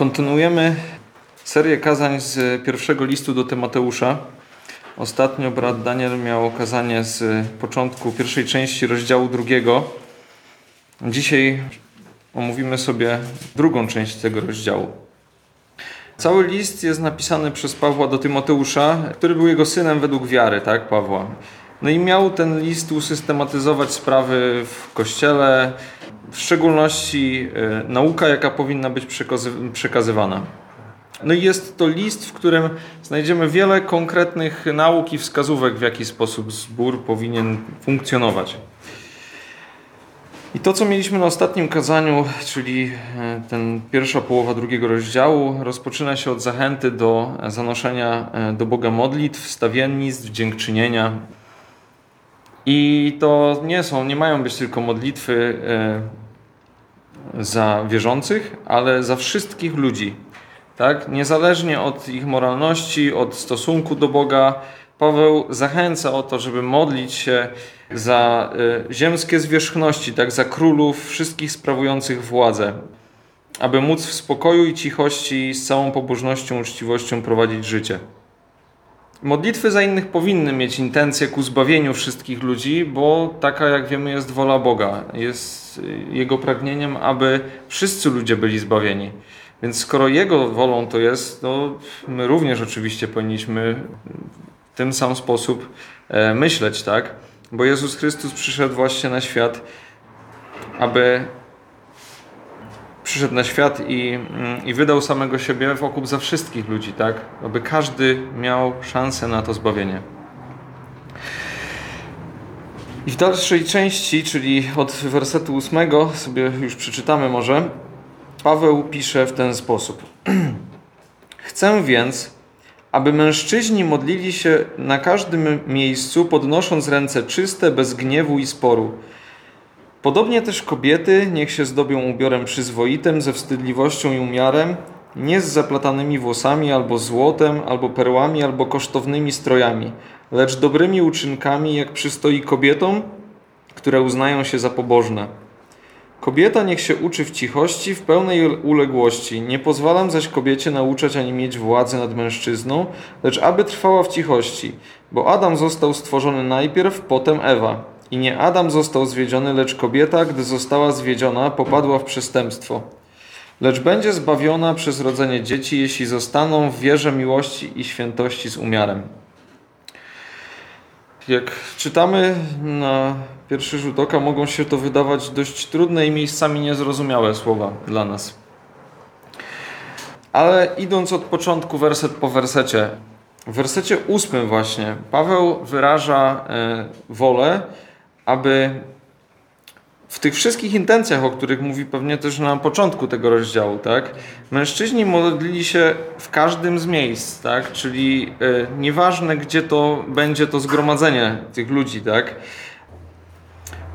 Kontynuujemy serię kazań z pierwszego listu do Tymoteusza. Ostatnio brat Daniel miał kazanie z początku pierwszej części rozdziału drugiego. Dzisiaj omówimy sobie drugą część tego rozdziału. Cały list jest napisany przez Pawła do Tymoteusza, który był jego synem według wiary, tak, Pawła. No i miał ten list usystematyzować sprawy w kościele, w szczególności e, nauka, jaka powinna być przekazywana. No i jest to list, w którym znajdziemy wiele konkretnych nauk i wskazówek, w jaki sposób zbór powinien funkcjonować. I to, co mieliśmy na ostatnim kazaniu, czyli e, ten pierwsza połowa drugiego rozdziału, rozpoczyna się od zachęty do zanoszenia e, do Boga modlitw, stawiennictw, dziękczynienia. I to nie są, nie mają być tylko modlitwy za wierzących, ale za wszystkich ludzi. Tak? Niezależnie od ich moralności, od stosunku do Boga, Paweł zachęca o to, żeby modlić się za y, ziemskie zwierzchności, tak? za królów, wszystkich sprawujących władzę, aby móc w spokoju i cichości z całą pobożnością, uczciwością prowadzić życie. Modlitwy za innych powinny mieć intencję ku zbawieniu wszystkich ludzi, bo taka, jak wiemy, jest wola Boga. Jest Jego pragnieniem, aby wszyscy ludzie byli zbawieni. Więc skoro Jego wolą to jest, to my również oczywiście powinniśmy w ten sam sposób e, myśleć, tak? Bo Jezus Chrystus przyszedł właśnie na świat, aby przyszedł na świat i, mm, i wydał samego siebie w okup za wszystkich ludzi, tak? Aby każdy miał szansę na to zbawienie. I w dalszej części, czyli od wersetu ósmego, sobie już przeczytamy może, Paweł pisze w ten sposób. Chcę więc, aby mężczyźni modlili się na każdym miejscu, podnosząc ręce czyste, bez gniewu i sporu Podobnie też kobiety niech się zdobią ubiorem przyzwoitym, ze wstydliwością i umiarem, nie z zaplatanymi włosami, albo złotem, albo perłami, albo kosztownymi strojami, lecz dobrymi uczynkami, jak przystoi kobietom, które uznają się za pobożne. Kobieta niech się uczy w cichości, w pełnej uległości. Nie pozwalam zaś kobiecie nauczać ani mieć władzy nad mężczyzną, lecz aby trwała w cichości, bo Adam został stworzony najpierw, potem Ewa. I nie Adam został zwiedziony, lecz kobieta, gdy została zwiedziona, popadła w przestępstwo. Lecz będzie zbawiona przez rodzenie dzieci, jeśli zostaną w wierze miłości i świętości z umiarem. Jak czytamy na pierwszy rzut oka, mogą się to wydawać dość trudne i miejscami niezrozumiałe słowa dla nas. Ale idąc od początku, werset po wersecie, w wersecie ósmym właśnie Paweł wyraża e, wolę, aby w tych wszystkich intencjach, o których mówi pewnie też na początku tego rozdziału, tak, mężczyźni modlili się w każdym z miejsc, tak, czyli y, nieważne gdzie to będzie to zgromadzenie tych ludzi, tak,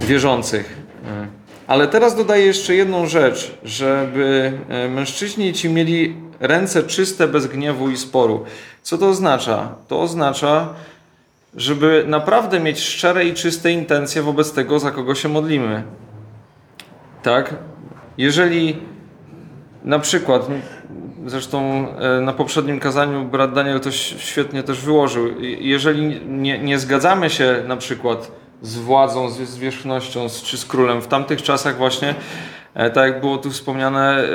wierzących. E, ale teraz dodaję jeszcze jedną rzecz, żeby e, mężczyźni ci mieli ręce czyste bez gniewu i sporu. Co to oznacza? To oznacza, żeby naprawdę mieć szczere i czyste intencje wobec tego, za kogo się modlimy. Tak? Jeżeli na przykład, zresztą e, na poprzednim kazaniu brat Daniel to świetnie też wyłożył, jeżeli nie, nie zgadzamy się na przykład z władzą, z zwierzchnością czy z królem, w tamtych czasach właśnie e, tak jak było tu wspomniane, e,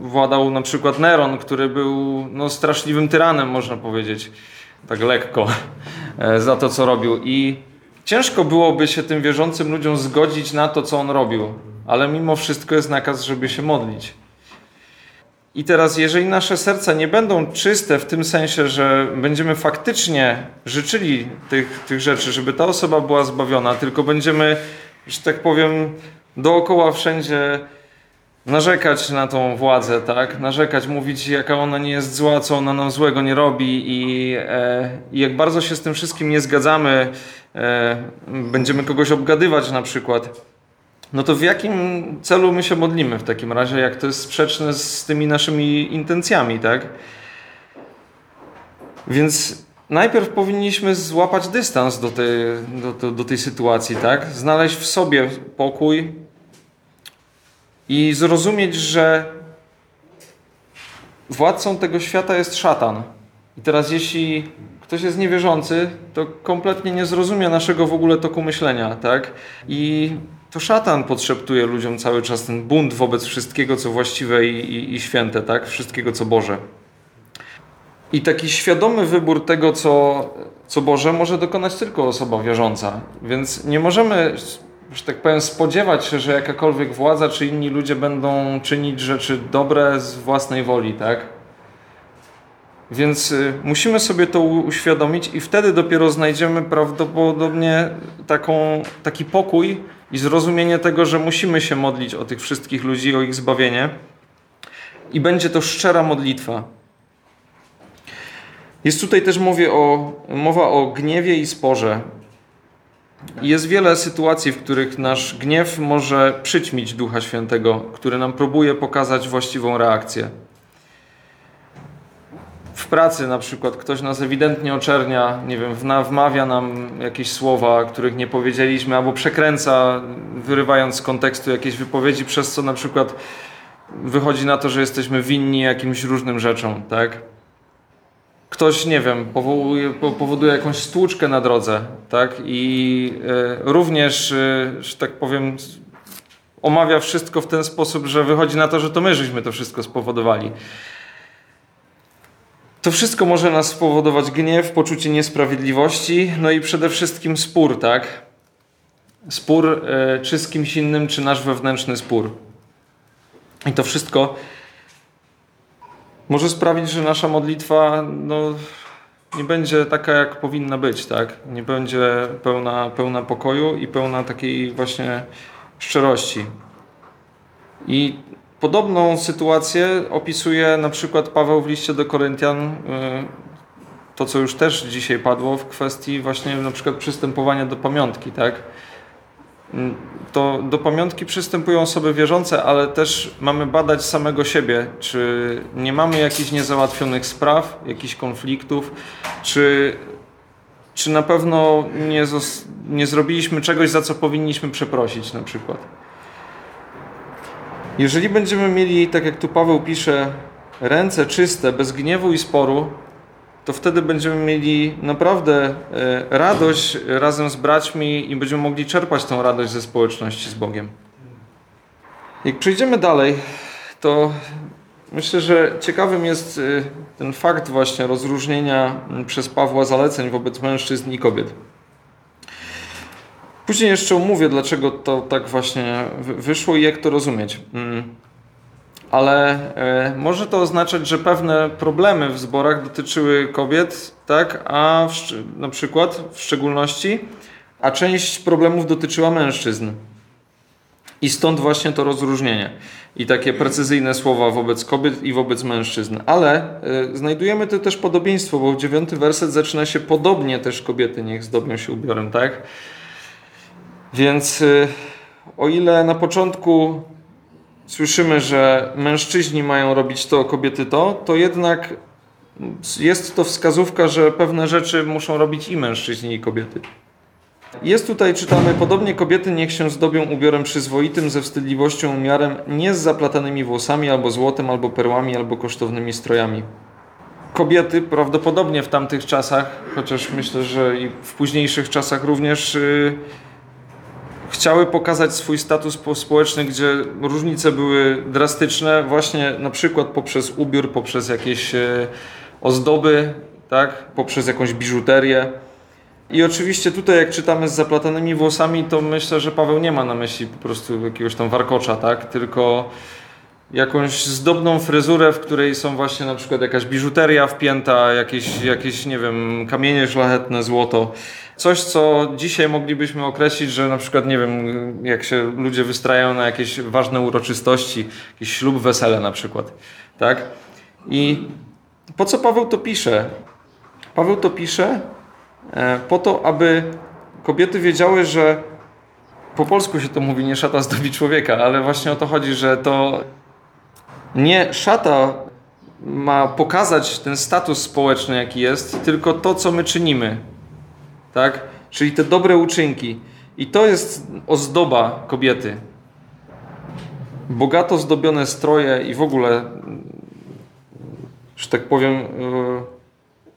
władał na przykład Neron, który był no, straszliwym tyranem, można powiedzieć tak lekko e, za to, co robił. I ciężko byłoby się tym wierzącym ludziom zgodzić na to, co on robił, ale mimo wszystko jest nakaz, żeby się modlić. I teraz, jeżeli nasze serca nie będą czyste w tym sensie, że będziemy faktycznie życzyli tych, tych rzeczy, żeby ta osoba była zbawiona, tylko będziemy, że tak powiem, dookoła wszędzie narzekać na tą władzę, tak? Narzekać, mówić jaka ona nie jest zła, co ona nam złego nie robi i, e, i jak bardzo się z tym wszystkim nie zgadzamy, e, będziemy kogoś obgadywać na przykład, no to w jakim celu my się modlimy w takim razie, jak to jest sprzeczne z tymi naszymi intencjami, tak? Więc najpierw powinniśmy złapać dystans do tej, do, do, do tej sytuacji, tak? Znaleźć w sobie pokój, i zrozumieć, że władcą tego świata jest szatan. I teraz jeśli ktoś jest niewierzący, to kompletnie nie zrozumie naszego w ogóle toku myślenia, tak? I to szatan podszeptuje ludziom cały czas ten bunt wobec wszystkiego, co właściwe i, i, i święte, tak? Wszystkiego, co Boże. I taki świadomy wybór tego, co, co Boże, może dokonać tylko osoba wierząca. Więc nie możemy, że tak powiem, spodziewać się, że jakakolwiek władza czy inni ludzie będą czynić rzeczy dobre z własnej woli, tak? Więc y, musimy sobie to uświadomić i wtedy dopiero znajdziemy prawdopodobnie taką, taki pokój i zrozumienie tego, że musimy się modlić o tych wszystkich ludzi, o ich zbawienie. I będzie to szczera modlitwa. Jest tutaj też o, mowa o gniewie i sporze. Jest wiele sytuacji, w których nasz gniew może przyćmić Ducha Świętego, który nam próbuje pokazać właściwą reakcję. W pracy na przykład ktoś nas ewidentnie oczernia, nie wiem, wmawia nam jakieś słowa, których nie powiedzieliśmy, albo przekręca, wyrywając z kontekstu jakieś wypowiedzi, przez co na przykład wychodzi na to, że jesteśmy winni jakimś różnym rzeczom, tak? Ktoś, nie wiem, powoduje, powoduje jakąś stłuczkę na drodze, tak? I y, również, y, że tak powiem, omawia wszystko w ten sposób, że wychodzi na to, że to my żeśmy to wszystko spowodowali. To wszystko może nas spowodować gniew, poczucie niesprawiedliwości, no i przede wszystkim spór, tak? Spór y, czy z kimś innym, czy nasz wewnętrzny spór. I to wszystko może sprawić, że nasza modlitwa no, nie będzie taka, jak powinna być, tak? Nie będzie pełna, pełna pokoju i pełna takiej właśnie szczerości. I podobną sytuację opisuje na przykład Paweł w liście do Koryntian, y, to co już też dzisiaj padło w kwestii właśnie na przykład przystępowania do pamiątki, tak? To do pamiątki przystępują osoby wierzące, ale też mamy badać samego siebie, czy nie mamy jakichś niezałatwionych spraw, jakichś konfliktów, czy, czy na pewno nie, nie zrobiliśmy czegoś, za co powinniśmy przeprosić na przykład. Jeżeli będziemy mieli, tak jak tu Paweł pisze, ręce czyste, bez gniewu i sporu, to wtedy będziemy mieli naprawdę e, radość razem z braćmi i będziemy mogli czerpać tą radość ze społeczności z Bogiem. Jak przejdziemy dalej, to myślę, że ciekawym jest e, ten fakt właśnie rozróżnienia przez Pawła zaleceń wobec mężczyzn i kobiet. Później jeszcze omówię, dlaczego to tak właśnie wyszło i jak to rozumieć. Ale e, może to oznaczać, że pewne problemy w zborach dotyczyły kobiet, tak, a w, na przykład w szczególności, a część problemów dotyczyła mężczyzn. I stąd właśnie to rozróżnienie i takie precyzyjne słowa wobec kobiet i wobec mężczyzn. Ale y, znajdujemy tu też podobieństwo, bo dziewiąty werset zaczyna się podobnie też kobiety niech zdobią się ubiorem, tak? Więc y, o ile na początku słyszymy, że mężczyźni mają robić to, kobiety to, to jednak jest to wskazówka, że pewne rzeczy muszą robić i mężczyźni, i kobiety. Jest tutaj, czytamy, podobnie kobiety niech się zdobią ubiorem przyzwoitym, ze wstydliwością umiarem, nie z zaplatanymi włosami, albo złotem, albo perłami, albo kosztownymi strojami. Kobiety prawdopodobnie w tamtych czasach, chociaż myślę, że i w późniejszych czasach również, yy, chciały pokazać swój status społeczny, gdzie różnice były drastyczne, właśnie na przykład poprzez ubiór, poprzez jakieś e, ozdoby, tak? poprzez jakąś biżuterię. I oczywiście tutaj, jak czytamy z zaplatanymi włosami, to myślę, że Paweł nie ma na myśli po prostu jakiegoś tam warkocza, tak? tylko jakąś zdobną fryzurę, w której są właśnie na przykład jakaś biżuteria wpięta, jakieś, jakieś nie wiem, kamienie szlachetne, złoto. Coś, co dzisiaj moglibyśmy określić, że na przykład, nie wiem, jak się ludzie wystrajają na jakieś ważne uroczystości, jakiś ślub, wesele na przykład, tak? I po co Paweł to pisze? Paweł to pisze e, po to, aby kobiety wiedziały, że po polsku się to mówi, nie szata zdobi człowieka, ale właśnie o to chodzi, że to nie szata ma pokazać ten status społeczny, jaki jest, tylko to, co my czynimy. Tak? Czyli te dobre uczynki. I to jest ozdoba kobiety. Bogato zdobione stroje i w ogóle że tak powiem, e,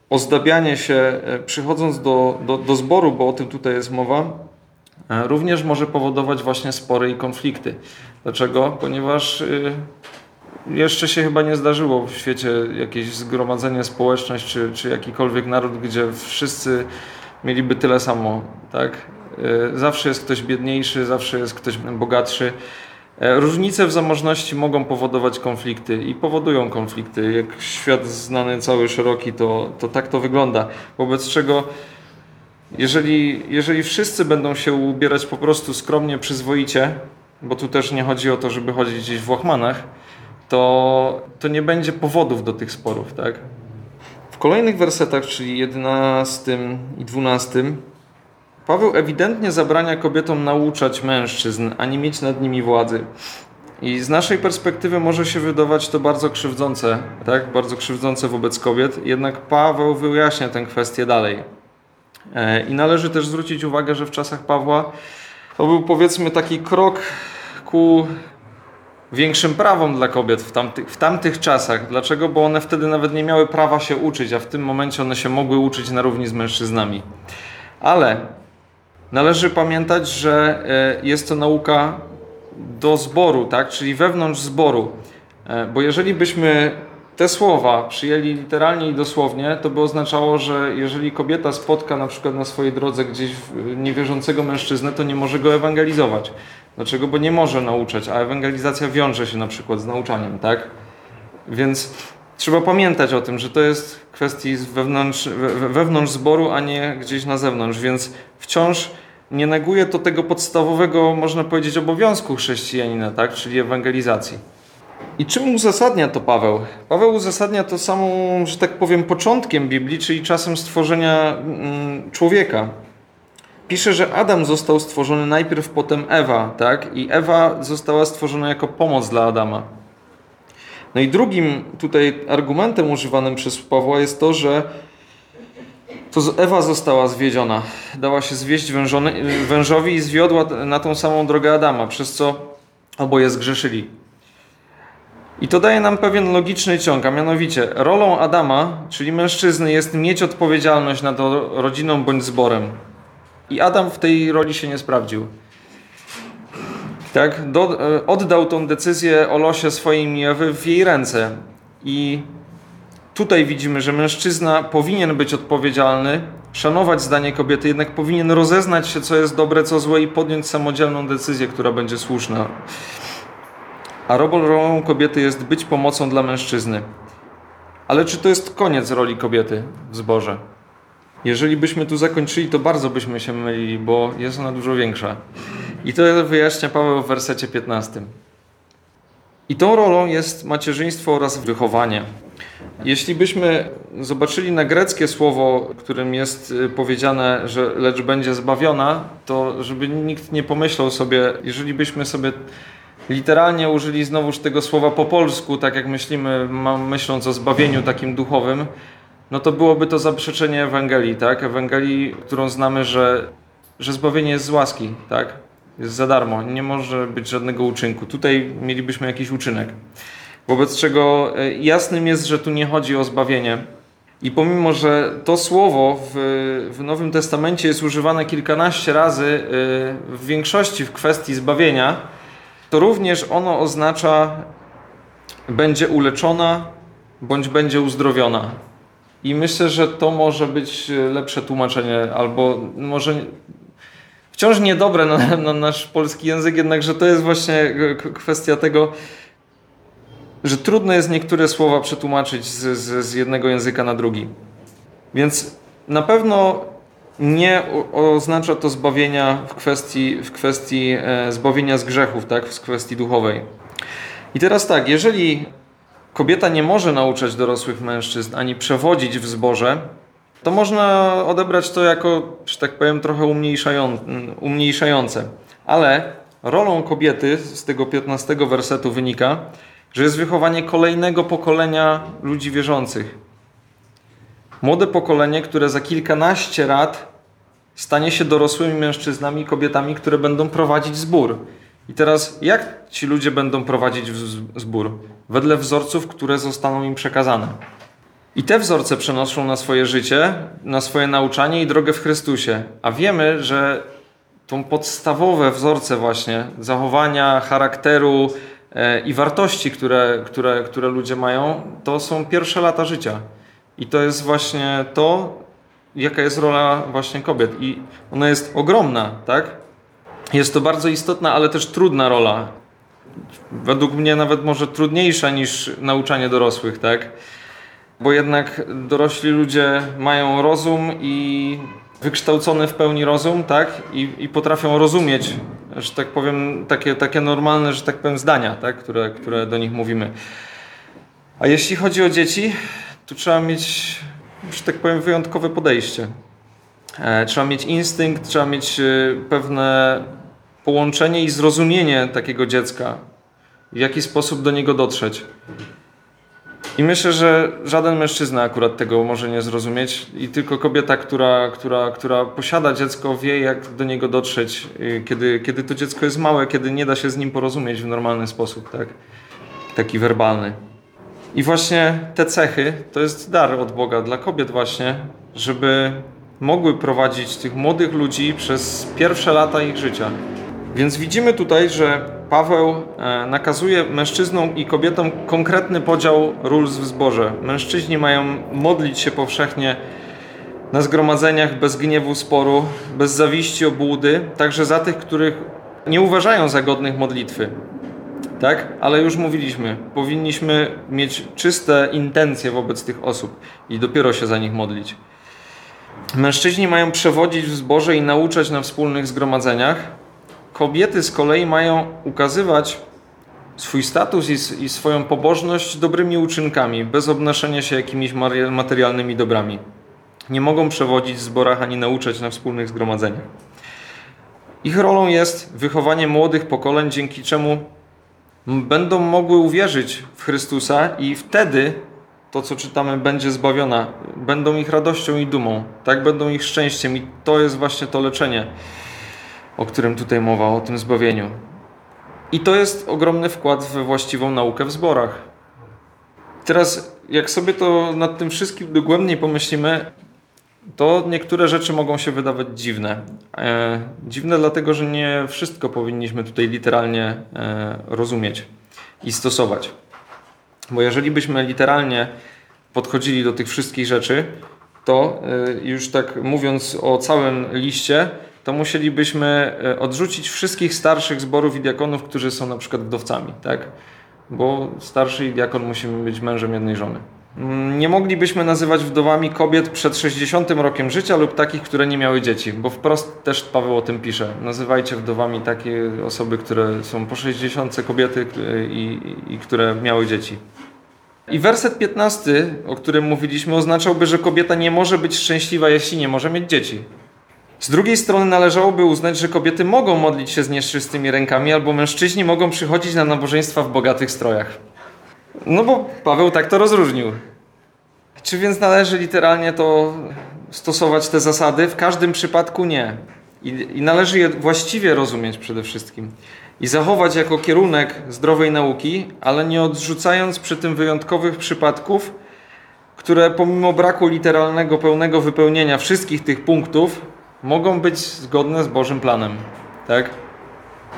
ozdabianie się e, przychodząc do, do, do zboru, bo o tym tutaj jest mowa, e, również może powodować właśnie spory i konflikty. Dlaczego? Ponieważ jeszcze się chyba nie zdarzyło w świecie jakieś zgromadzenie, społeczność czy, czy jakikolwiek naród, gdzie wszyscy mieliby tyle samo, tak? Zawsze jest ktoś biedniejszy, zawsze jest ktoś bogatszy. E, różnice w zamożności mogą powodować konflikty i powodują konflikty. Jak świat znany cały szeroki, to, to tak to wygląda. Wobec czego, jeżeli, jeżeli wszyscy będą się ubierać po prostu skromnie, przyzwoicie, bo tu też nie chodzi o to, żeby chodzić gdzieś w łachmanach, to, to nie będzie powodów do tych sporów. Tak? W kolejnych wersetach, czyli 11 i 12, Paweł ewidentnie zabrania kobietom nauczać mężczyzn, a nie mieć nad nimi władzy. I z naszej perspektywy może się wydawać to bardzo krzywdzące, tak? Bardzo krzywdzące wobec kobiet, jednak Paweł wyjaśnia tę kwestię dalej. E, I należy też zwrócić uwagę, że w czasach Pawła to był powiedzmy taki krok ku większym prawom dla kobiet w tamtych, w tamtych czasach. Dlaczego? Bo one wtedy nawet nie miały prawa się uczyć, a w tym momencie one się mogły uczyć na równi z mężczyznami. Ale Należy pamiętać, że e, jest to nauka do zboru, tak? czyli wewnątrz zboru. E, bo jeżeli byśmy te słowa przyjęli literalnie i dosłownie, to by oznaczało, że jeżeli kobieta spotka na przykład na swojej drodze gdzieś niewierzącego mężczyznę, to nie może go ewangelizować. Dlaczego? Bo nie może nauczać, a ewangelizacja wiąże się na przykład z nauczaniem, tak? Więc trzeba pamiętać o tym, że to jest kwestii wewnątrz, wewnątrz zboru, a nie gdzieś na zewnątrz, więc wciąż nie neguje to tego podstawowego, można powiedzieć, obowiązku chrześcijanina, tak? czyli ewangelizacji. I czym uzasadnia to Paweł? Paweł uzasadnia to samą, że tak powiem, początkiem Biblii, czyli czasem stworzenia mm, człowieka. Pisze, że Adam został stworzony najpierw, potem Ewa, tak? I Ewa została stworzona jako pomoc dla Adama. No i drugim tutaj argumentem używanym przez Pawła jest to, że to Ewa została zwiedziona. Dała się zwieść wężony, wężowi i zwiodła na tą samą drogę Adama, przez co oboje zgrzeszyli. I to daje nam pewien logiczny ciąg, a mianowicie rolą Adama, czyli mężczyzny, jest mieć odpowiedzialność nad rodziną bądź zborem. I Adam w tej roli się nie sprawdził. Tak, do, e, oddał tą decyzję o losie swojej Ewy w jej ręce. I tutaj widzimy, że mężczyzna powinien być odpowiedzialny, szanować zdanie kobiety, jednak powinien rozeznać się, co jest dobre, co złe i podjąć samodzielną decyzję, która będzie słuszna. A rolą kobiety jest być pomocą dla mężczyzny. Ale czy to jest koniec roli kobiety w zborze? Jeżeli byśmy tu zakończyli, to bardzo byśmy się mylili, bo jest ona dużo większa. I to wyjaśnia Paweł w wersecie 15. I tą rolą jest macierzyństwo oraz wychowanie. Jeśli byśmy zobaczyli na greckie słowo, którym jest y, powiedziane, że lecz będzie zbawiona, to żeby nikt nie pomyślał sobie, jeżeli byśmy sobie literalnie użyli znowuż tego słowa po polsku, tak jak myślimy, myśląc o zbawieniu takim duchowym, no to byłoby to zaprzeczenie Ewangelii, tak? Ewangelii, którą znamy, że, że zbawienie jest z łaski, tak? Jest za darmo, nie może być żadnego uczynku. Tutaj mielibyśmy jakiś uczynek. Wobec czego e, jasnym jest, że tu nie chodzi o zbawienie. I pomimo, że to słowo w, w Nowym Testamencie jest używane kilkanaście razy, e, w większości w kwestii zbawienia, to również ono oznacza będzie uleczona bądź będzie uzdrowiona. I myślę, że to może być lepsze tłumaczenie, albo może wciąż niedobre na, na nasz polski język, jednakże to jest właśnie kwestia tego, że trudno jest niektóre słowa przetłumaczyć z, z, z jednego języka na drugi. Więc na pewno nie oznacza to zbawienia w kwestii, w kwestii e, zbawienia z grzechów, tak? w kwestii duchowej. I teraz tak, jeżeli kobieta nie może nauczać dorosłych mężczyzn ani przewodzić w zborze, to można odebrać to jako, że tak powiem, trochę umniejszające. Ale rolą kobiety z tego 15 wersetu wynika, że jest wychowanie kolejnego pokolenia ludzi wierzących. Młode pokolenie, które za kilkanaście lat stanie się dorosłymi mężczyznami i kobietami, które będą prowadzić zbór. I teraz, jak ci ludzie będą prowadzić zbór? Wedle wzorców, które zostaną im przekazane. I te wzorce przenoszą na swoje życie, na swoje nauczanie i drogę w Chrystusie. A wiemy, że tą podstawowe wzorce właśnie zachowania, charakteru e, i wartości, które, które, które ludzie mają, to są pierwsze lata życia. I to jest właśnie to, jaka jest rola właśnie kobiet. I ona jest ogromna, tak? Jest to bardzo istotna, ale też trudna rola. Według mnie nawet może trudniejsza niż nauczanie dorosłych, tak? Bo jednak dorośli ludzie mają rozum i wykształcony w pełni rozum, tak? I, i potrafią rozumieć, że tak powiem, takie, takie normalne, że tak powiem, zdania, tak? Które, które do nich mówimy. A jeśli chodzi o dzieci, to trzeba mieć, że tak powiem, wyjątkowe podejście. E, trzeba mieć instynkt, trzeba mieć e, pewne połączenie i zrozumienie takiego dziecka, w jaki sposób do niego dotrzeć. I myślę, że żaden mężczyzna akurat tego może nie zrozumieć i tylko kobieta, która, która, która posiada dziecko, wie jak do niego dotrzeć, y, kiedy, kiedy to dziecko jest małe, kiedy nie da się z nim porozumieć w normalny sposób, tak? taki werbalny. I właśnie te cechy to jest dar od Boga dla kobiet właśnie, żeby mogły prowadzić tych młodych ludzi przez pierwsze lata ich życia. Więc widzimy tutaj, że Paweł e, nakazuje mężczyznom i kobietom konkretny podział ról w zborze. Mężczyźni mają modlić się powszechnie na zgromadzeniach bez gniewu, sporu, bez zawiści, obłudy, także za tych, których nie uważają za godnych modlitwy. Tak? Ale już mówiliśmy, powinniśmy mieć czyste intencje wobec tych osób i dopiero się za nich modlić. Mężczyźni mają przewodzić w zborze i nauczać na wspólnych zgromadzeniach, Kobiety z kolei mają ukazywać swój status i, i swoją pobożność dobrymi uczynkami, bez obnoszenia się jakimiś materialnymi dobrami. Nie mogą przewodzić w zborach ani nauczać na wspólnych zgromadzeniach. Ich rolą jest wychowanie młodych pokoleń, dzięki czemu będą mogły uwierzyć w Chrystusa i wtedy to, co czytamy, będzie zbawiona. Będą ich radością i dumą. Tak będą ich szczęściem i to jest właśnie to leczenie o którym tutaj mowa, o tym zbawieniu. I to jest ogromny wkład we właściwą naukę w zborach. Teraz, jak sobie to nad tym wszystkim dogłębniej pomyślimy, to niektóre rzeczy mogą się wydawać dziwne. E, dziwne dlatego, że nie wszystko powinniśmy tutaj literalnie e, rozumieć i stosować. Bo jeżeli byśmy literalnie podchodzili do tych wszystkich rzeczy, to e, już tak mówiąc o całym liście, to musielibyśmy e, odrzucić wszystkich starszych zborów i diakonów, którzy są na przykład wdowcami, tak? Bo starszy diakon musi być mężem jednej żony. Mm, nie moglibyśmy nazywać wdowami kobiet przed 60 rokiem życia lub takich, które nie miały dzieci, bo wprost też Paweł o tym pisze. Nazywajcie wdowami takie osoby, które są po 60 kobiety i, i które miały dzieci. I werset 15, o którym mówiliśmy, oznaczałby, że kobieta nie może być szczęśliwa, jeśli nie może mieć dzieci. Z drugiej strony należałoby uznać, że kobiety mogą modlić się z nieszczystymi rękami, albo mężczyźni mogą przychodzić na nabożeństwa w bogatych strojach. No bo Paweł tak to rozróżnił. Czy więc należy literalnie to stosować te zasady? W każdym przypadku nie. I, I, należy je właściwie rozumieć przede wszystkim. I zachować jako kierunek zdrowej nauki, ale nie odrzucając przy tym wyjątkowych przypadków, które pomimo braku literalnego, pełnego wypełnienia wszystkich tych punktów, mogą być zgodne z Bożym planem. Tak?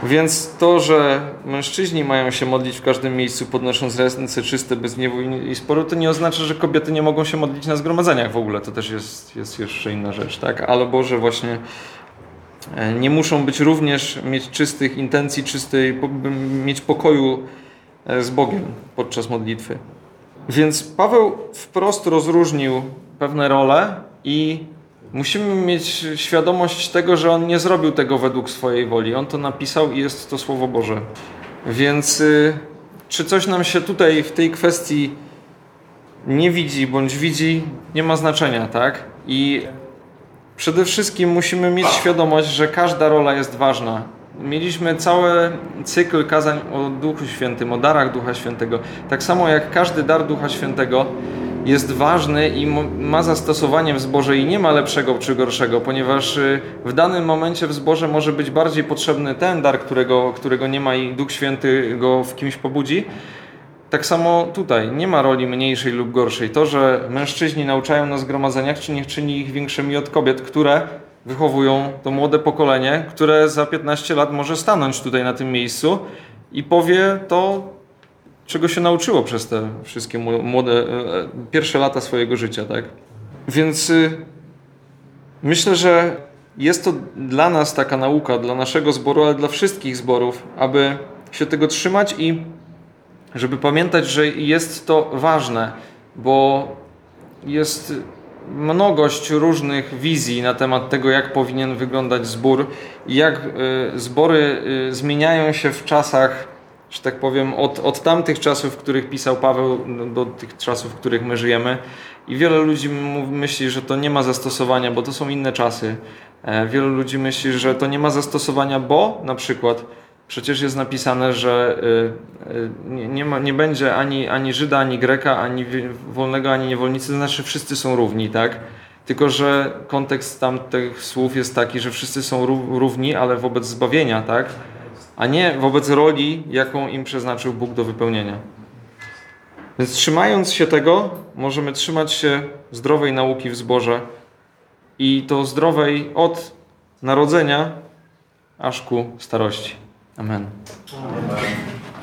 Więc to, że mężczyźni mają się modlić w każdym miejscu, podnosząc ręce czyste, bez gniewu i sporu, to nie oznacza, że kobiety nie mogą się modlić na zgromadzeniach w ogóle. To też jest, jest jeszcze inna rzecz, tak? Albo, że właśnie e, nie muszą być również mieć czystych intencji, czystej, mieć pokoju e, z Bogiem podczas modlitwy. Więc Paweł wprost rozróżnił pewne role i Musimy mieć świadomość tego, że on nie zrobił tego według swojej woli. On to napisał i jest to Słowo Boże. Więc y, czy coś nam się tutaj w tej kwestii nie widzi bądź widzi, nie ma znaczenia, tak? I przede wszystkim musimy mieć świadomość, że każda rola jest ważna. Mieliśmy cały cykl kazań o Duchu Świętym, o darach Ducha Świętego. Tak samo jak każdy dar Ducha Świętego jest ważny i ma zastosowanie w zborze i nie ma lepszego czy gorszego, ponieważ y, w danym momencie w zborze może być bardziej potrzebny ten dar, którego, którego nie ma i Duch Święty go w kimś pobudzi, tak samo tutaj nie ma roli mniejszej lub gorszej. To, że mężczyźni nauczają na zgromadzeniach, czy nie czyni ich większymi od kobiet, które wychowują to młode pokolenie, które za 15 lat może stanąć tutaj na tym miejscu i powie to, czego się nauczyło przez te wszystkie młode, e, pierwsze lata swojego życia, tak? Więc y, myślę, że jest to dla nas taka nauka, dla naszego zboru, ale dla wszystkich zborów, aby się tego trzymać i żeby pamiętać, że jest to ważne, bo jest mnogość różnych wizji na temat tego, jak powinien wyglądać zbór i jak y, zbory y, zmieniają się w czasach, że tak powiem, od, od tamtych czasów, w których pisał Paweł, do tych czasów, w których my żyjemy. I wiele ludzi myśli, że to nie ma zastosowania, bo to są inne czasy. E, wielu ludzi myśli, że to nie ma zastosowania, bo na przykład przecież jest napisane, że y, nie, nie, ma, nie będzie ani, ani Żyda, ani Greka, ani wolnego, ani niewolnicy, to znaczy wszyscy są równi, tak? Tylko, że kontekst tamtych słów jest taki, że wszyscy są równi, ale wobec zbawienia, tak? A nie wobec roli, jaką im przeznaczył Bóg do wypełnienia. Więc trzymając się tego, możemy trzymać się zdrowej nauki w zborze i to zdrowej od narodzenia aż ku starości. Amen. Amen.